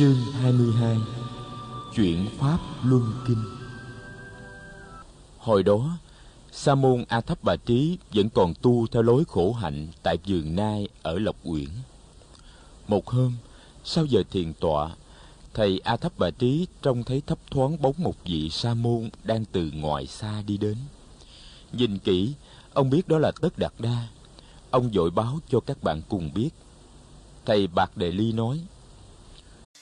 Chương 22 Chuyện Pháp Luân Kinh Hồi đó, Sa môn A Thấp Bà Trí vẫn còn tu theo lối khổ hạnh tại vườn nai ở Lộc Uyển. Một hôm, sau giờ thiền tọa, thầy A Thấp Bà Trí trông thấy thấp thoáng bóng một vị sa môn đang từ ngoài xa đi đến. Nhìn kỹ, ông biết đó là Tất Đạt Đa. Ông dội báo cho các bạn cùng biết. Thầy Bạc Đề Ly nói,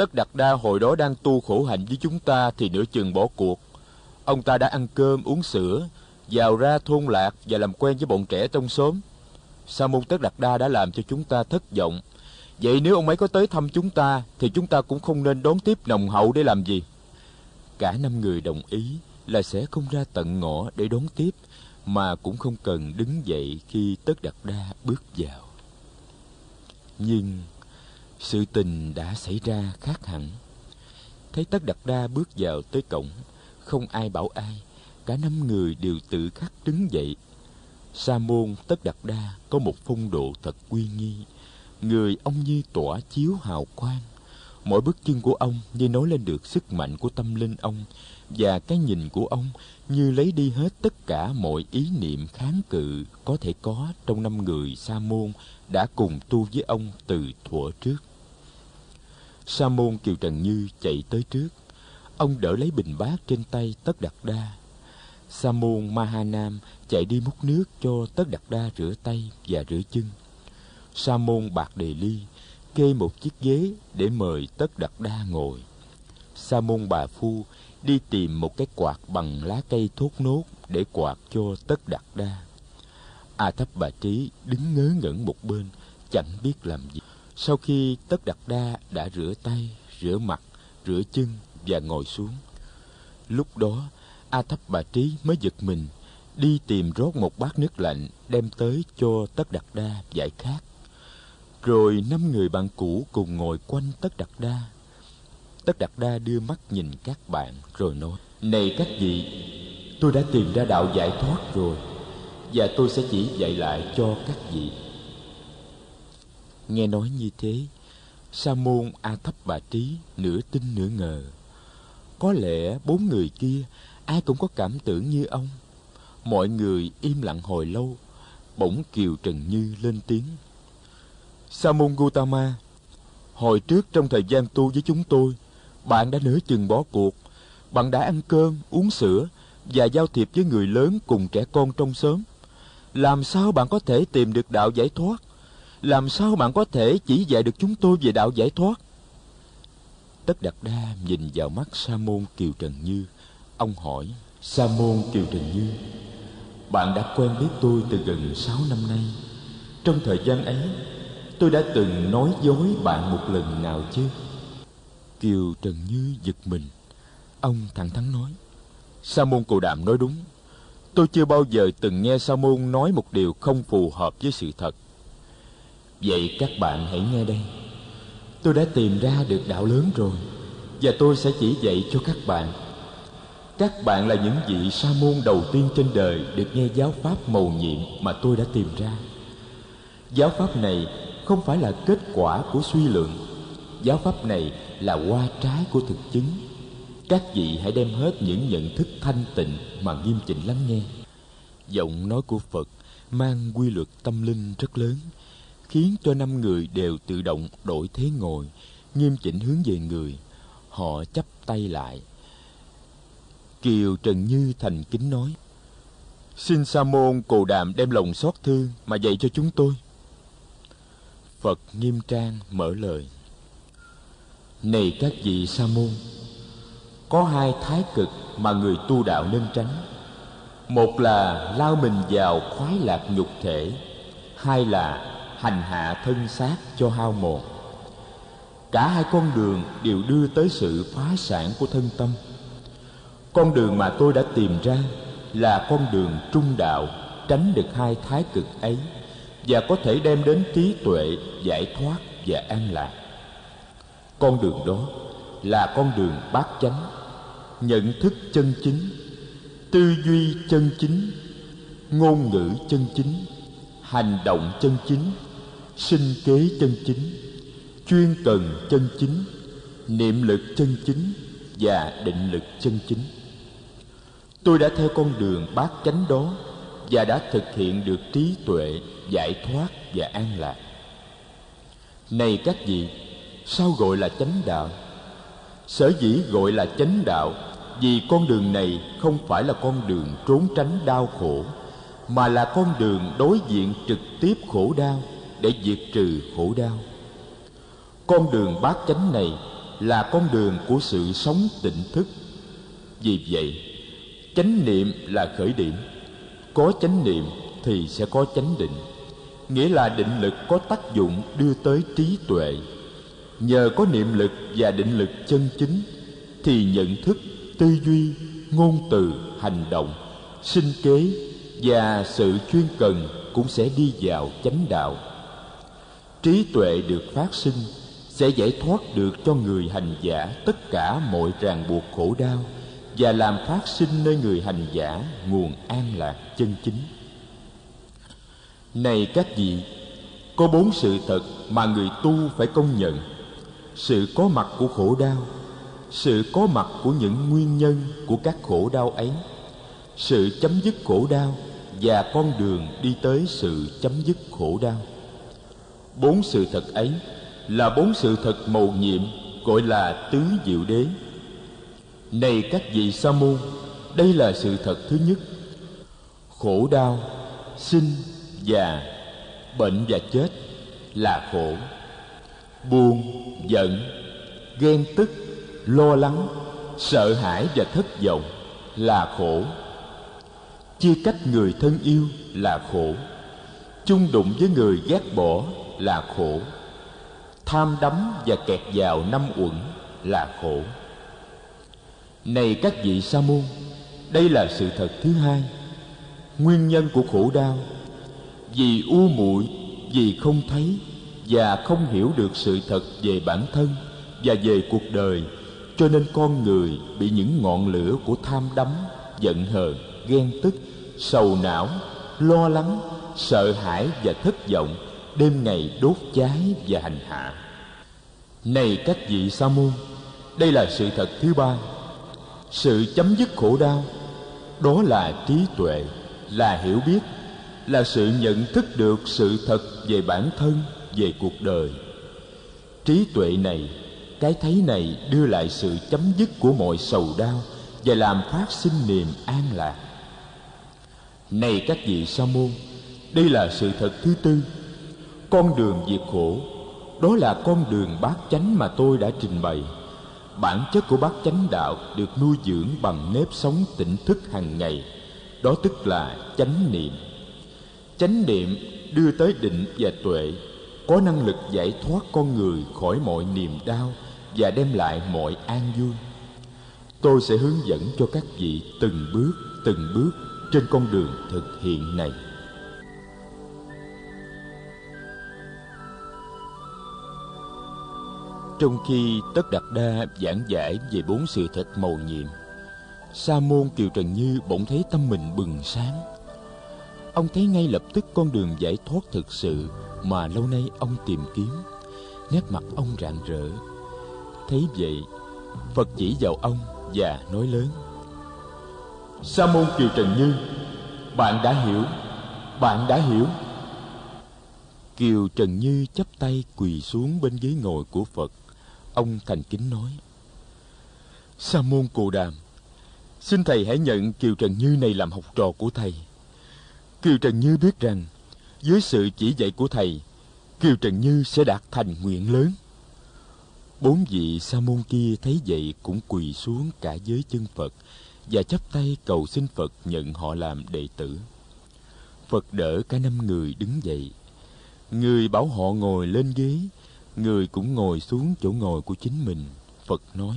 Tất Đạt Đa hồi đó đang tu khổ hạnh với chúng ta thì nửa chừng bỏ cuộc. Ông ta đã ăn cơm, uống sữa, vào ra thôn lạc và làm quen với bọn trẻ trong xóm. Sa môn Tất Đạt Đa đã làm cho chúng ta thất vọng. Vậy nếu ông ấy có tới thăm chúng ta thì chúng ta cũng không nên đón tiếp nồng hậu để làm gì. Cả năm người đồng ý là sẽ không ra tận ngõ để đón tiếp mà cũng không cần đứng dậy khi Tất Đạt Đa bước vào. Nhưng sự tình đã xảy ra khác hẳn. Thấy Tất đặt Đa bước vào tới cổng, không ai bảo ai, cả năm người đều tự khắc đứng dậy. Sa môn Tất đặt Đa có một phong độ thật uy nghi, người ông như tỏa chiếu hào quang. Mỗi bước chân của ông như nói lên được sức mạnh của tâm linh ông và cái nhìn của ông như lấy đi hết tất cả mọi ý niệm kháng cự có thể có trong năm người sa môn đã cùng tu với ông từ thuở trước. Sa môn Kiều Trần Như chạy tới trước. Ông đỡ lấy bình bát trên tay Tất Đạt Đa. Sa môn Mahanam chạy đi múc nước cho Tất Đạt Đa rửa tay và rửa chân. Sa môn Bạc Đề Ly kê một chiếc ghế để mời Tất Đạt Đa ngồi. Sa môn Bà Phu đi tìm một cái quạt bằng lá cây thốt nốt để quạt cho Tất Đạt Đa. A Thấp Bà Trí đứng ngớ ngẩn một bên, chẳng biết làm gì. Sau khi Tất Đạt Đa đã rửa tay, rửa mặt, rửa chân và ngồi xuống. Lúc đó, A Thấp Bà Trí mới giật mình, đi tìm rót một bát nước lạnh đem tới cho Tất Đạt Đa giải khát. Rồi năm người bạn cũ cùng ngồi quanh Tất Đạt Đa. Tất Đạt Đa đưa mắt nhìn các bạn rồi nói: "Này các vị, tôi đã tìm ra đạo giải thoát rồi và tôi sẽ chỉ dạy lại cho các vị." Nghe nói như thế, Sa môn A Thấp Bà Trí nửa tin nửa ngờ. Có lẽ bốn người kia ai cũng có cảm tưởng như ông. Mọi người im lặng hồi lâu, bỗng Kiều Trần Như lên tiếng. Sa môn Gautama, hồi trước trong thời gian tu với chúng tôi, bạn đã nửa chừng bỏ cuộc. Bạn đã ăn cơm, uống sữa và giao thiệp với người lớn cùng trẻ con trong xóm. Làm sao bạn có thể tìm được đạo giải thoát? Làm sao bạn có thể chỉ dạy được chúng tôi về đạo giải thoát? Tất đạt đa nhìn vào mắt sa môn kiều trần như. Ông hỏi sa môn kiều trần như bạn đã quen biết tôi từ gần sáu năm nay. Trong thời gian ấy tôi đã từng nói dối bạn một lần nào chứ? Kiều trần như giật mình. Ông thẳng thắn nói sa môn cù đàm nói đúng. Tôi chưa bao giờ từng nghe sa môn nói một điều không phù hợp với sự thật Vậy các bạn hãy nghe đây. Tôi đã tìm ra được đạo lớn rồi, Và tôi sẽ chỉ dạy cho các bạn. Các bạn là những vị sa môn đầu tiên trên đời Được nghe giáo pháp mầu nhiệm mà tôi đã tìm ra. Giáo pháp này không phải là kết quả của suy luận. Giáo pháp này là hoa trái của thực chứng. Các vị hãy đem hết những nhận thức thanh tịnh mà nghiêm chỉnh lắng nghe. Giọng nói của Phật mang quy luật tâm linh rất lớn khiến cho năm người đều tự động đổi thế ngồi, nghiêm chỉnh hướng về người. Họ chắp tay lại. Kiều Trần Như thành kính nói, Xin Sa môn Cồ Đàm đem lòng xót thương mà dạy cho chúng tôi. Phật nghiêm trang mở lời. Này các vị Sa môn, có hai thái cực mà người tu đạo nên tránh. Một là lao mình vào khoái lạc nhục thể, hai là hành hạ thân xác cho hao mòn. Cả hai con đường đều đưa tới sự phá sản của thân tâm. Con đường mà tôi đã tìm ra là con đường trung đạo, tránh được hai thái cực ấy, và có thể đem đến trí tuệ giải thoát và an lạc. Con đường đó là con đường bát chánh, nhận thức chân chính, tư duy chân chính, ngôn ngữ chân chính, hành động chân chính sinh kế chân chính, chuyên cần chân chính, niệm lực chân chính và định lực chân chính. Tôi đã theo con đường bát chánh đó và đã thực hiện được trí tuệ giải thoát và an lạc. Này các vị, sao gọi là chánh đạo? Sở dĩ gọi là chánh đạo vì con đường này không phải là con đường trốn tránh đau khổ, mà là con đường đối diện trực tiếp khổ đau để diệt trừ khổ đau. Con đường bát chánh này là con đường của sự sống tỉnh thức. Vì vậy, chánh niệm là khởi điểm. Có chánh niệm thì sẽ có chánh định. Nghĩa là định lực có tác dụng đưa tới trí tuệ. Nhờ có niệm lực và định lực chân chính, thì nhận thức, tư duy, ngôn từ, hành động, sinh kế và sự chuyên cần cũng sẽ đi vào chánh đạo trí tuệ được phát sinh sẽ giải thoát được cho người hành giả tất cả mọi ràng buộc khổ đau và làm phát sinh nơi người hành giả nguồn an lạc chân chính. Này các vị, có bốn sự thật mà người tu phải công nhận. Sự có mặt của khổ đau, sự có mặt của những nguyên nhân của các khổ đau ấy, sự chấm dứt khổ đau và con đường đi tới sự chấm dứt khổ đau bốn sự thật ấy là bốn sự thật mầu nhiệm, gọi là tứ diệu đế. Này các vị sa môn, đây là sự thật thứ nhất. Khổ đau, sinh già bệnh và chết là khổ. Buồn, giận, ghen tức, lo lắng, sợ hãi và thất vọng là khổ. Chia cách người thân yêu là khổ. Chung đụng với người ghét bỏ là khổ. Tham đắm và kẹt vào năm uẩn là khổ. Này các vị sa môn, đây là sự thật thứ hai. Nguyên nhân của khổ đau, vì u muội, vì không thấy và không hiểu được sự thật về bản thân và về cuộc đời, cho nên con người bị những ngọn lửa của tham đắm, giận hờn, ghen tức, sầu não, lo lắng, sợ hãi và thất vọng đêm ngày đốt cháy và hành hạ. Này các vị sa môn, đây là sự thật thứ ba. Sự chấm dứt khổ đau, đó là trí tuệ, là hiểu biết, là sự nhận thức được sự thật về bản thân, về cuộc đời. Trí tuệ này, cái thấy này đưa lại sự chấm dứt của mọi sầu đau và làm phát sinh niềm an lạc. Này các vị sa môn, đây là sự thật thứ tư con đường diệt khổ. Đó là con đường bát chánh mà tôi đã trình bày. Bản chất của bát chánh đạo được nuôi dưỡng bằng nếp sống tỉnh thức hàng ngày. Đó tức là chánh niệm. Chánh niệm đưa tới định và tuệ, có năng lực giải thoát con người khỏi mọi niềm đau và đem lại mọi an vui. Tôi sẽ hướng dẫn cho các vị từng bước từng bước trên con đường thực hiện này. Trong khi tất đạt đa giảng giải về bốn sự thật màu nhiệm, sa môn kiều trần như bỗng thấy tâm mình bừng sáng. Ông thấy ngay lập tức con đường giải thoát thực sự mà lâu nay ông tìm kiếm. Nét mặt ông rạng rỡ. Thấy vậy, phật chỉ vào ông và nói lớn, sa môn kiều trần như, bạn đã hiểu, bạn đã hiểu. Kiều trần như chắp tay quỳ xuống bên ghế ngồi của phật ông thành kính nói. Sa môn cù đàm, xin thầy hãy nhận kiều trần như này làm học trò của thầy. Kiều trần như biết rằng, dưới sự chỉ dạy của thầy, kiều trần như sẽ đạt thành nguyện lớn. Bốn vị sa môn kia thấy vậy cũng quỳ xuống cả dưới chân phật và chắp tay cầu xin phật nhận họ làm đệ tử. Phật đỡ cả năm người đứng dậy. Người bảo họ ngồi lên ghế người cũng ngồi xuống chỗ ngồi của chính mình, phật nói.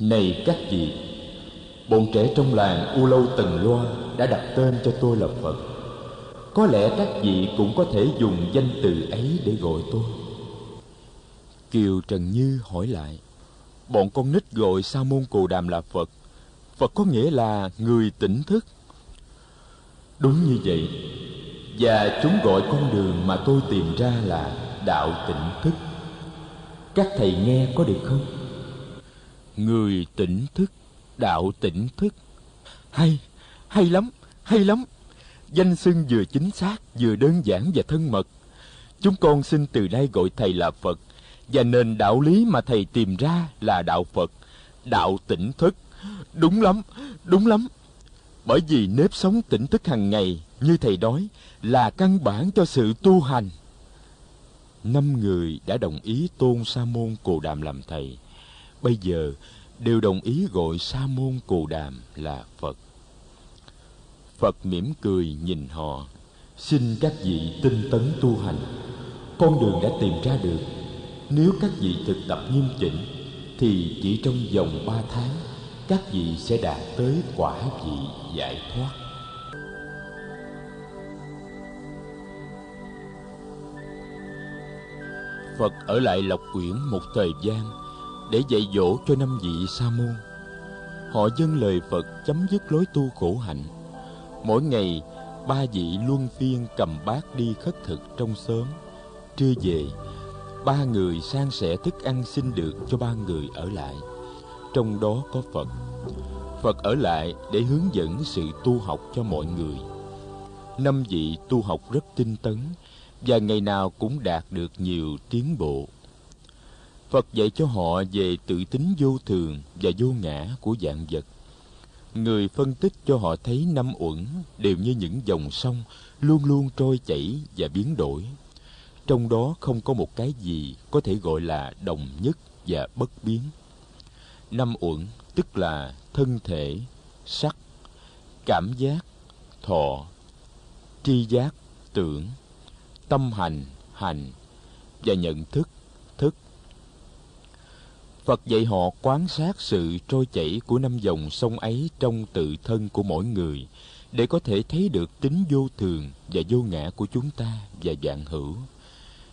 Này các vị, bọn trẻ trong làng u lâu tần loa đã đặt tên cho tôi là phật. Có lẽ các vị cũng có thể dùng danh từ ấy để gọi tôi. Kiều trần như hỏi lại, bọn con nít gọi sa môn cù đàm là phật. Phật có nghĩa là người tỉnh thức. Đúng như vậy, và chúng gọi con đường mà tôi tìm ra là đạo tỉnh thức. Các thầy nghe có được không? Người tỉnh thức đạo tỉnh thức. Hay hay lắm hay lắm. Danh xưng vừa chính xác vừa đơn giản và thân mật. Chúng con xin từ đây gọi thầy là phật và nền đạo lý mà thầy tìm ra là đạo phật đạo tỉnh thức. Đúng lắm đúng lắm. Bởi vì nếp sống tỉnh thức hàng ngày như thầy nói là căn bản cho sự tu hành năm người đã đồng ý tôn sa môn cồ đàm làm thầy. Bây giờ, đều đồng ý gọi sa môn cồ đàm là phật. Phật mỉm cười nhìn họ. Xin các vị tinh tấn tu hành. Con đường đã tìm ra được. Nếu các vị thực tập nghiêm chỉnh, thì chỉ trong vòng ba tháng, các vị sẽ đạt tới quả vị giải thoát. Phật ở lại lộc quyển một thời gian để dạy dỗ cho năm vị sa môn. Họ dâng lời phật chấm dứt lối tu khổ hạnh. Mỗi ngày, ba vị luân phiên cầm bát đi khất thực trong xóm. Trưa về, ba người san sẻ thức ăn xin được cho ba người ở lại. Trong đó có phật. Phật ở lại để hướng dẫn sự tu học cho mọi người. Năm vị tu học rất tinh tấn và ngày nào cũng đạt được nhiều tiến bộ. Phật dạy cho họ về tự tính vô thường và vô ngã của dạng vật. Người phân tích cho họ thấy năm uẩn đều như những dòng sông luôn luôn trôi chảy và biến đổi. Trong đó không có một cái gì có thể gọi là đồng nhất và bất biến. Năm uẩn tức là thân thể, sắc, cảm giác, thọ, tri giác, tưởng tâm hành hành và nhận thức thức. Phật dạy họ quan sát sự trôi chảy của năm dòng sông ấy trong tự thân của mỗi người để có thể thấy được tính vô thường và vô ngã của chúng ta và dạng hữu.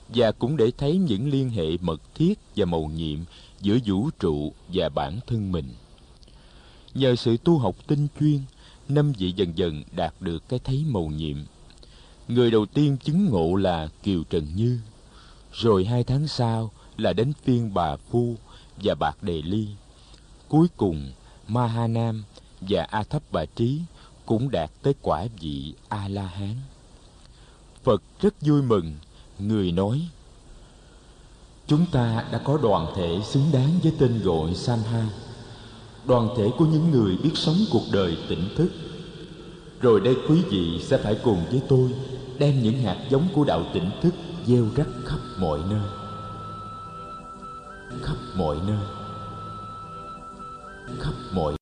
Và cũng để thấy những liên hệ mật thiết và mầu nhiệm giữa vũ trụ và bản thân mình. Nhờ sự tu học tinh chuyên, năm vị dần dần đạt được cái thấy mầu nhiệm người đầu tiên chứng ngộ là kiều trần như. Rồi hai tháng sau là đến phiên bà phu và bạc đề ly. Cuối cùng, ma ha nam và a thấp bà trí cũng đạt tới quả vị a la hán. Phật rất vui mừng, người nói, chúng ta đã có đoàn thể xứng đáng với tên gọi samha đoàn thể của những người biết sống cuộc đời tỉnh thức. Rồi đây quý vị sẽ phải cùng với tôi đem những hạt giống của đạo tỉnh thức gieo rắc khắp mọi nơi. Khắp mọi nơi. Khắp mọi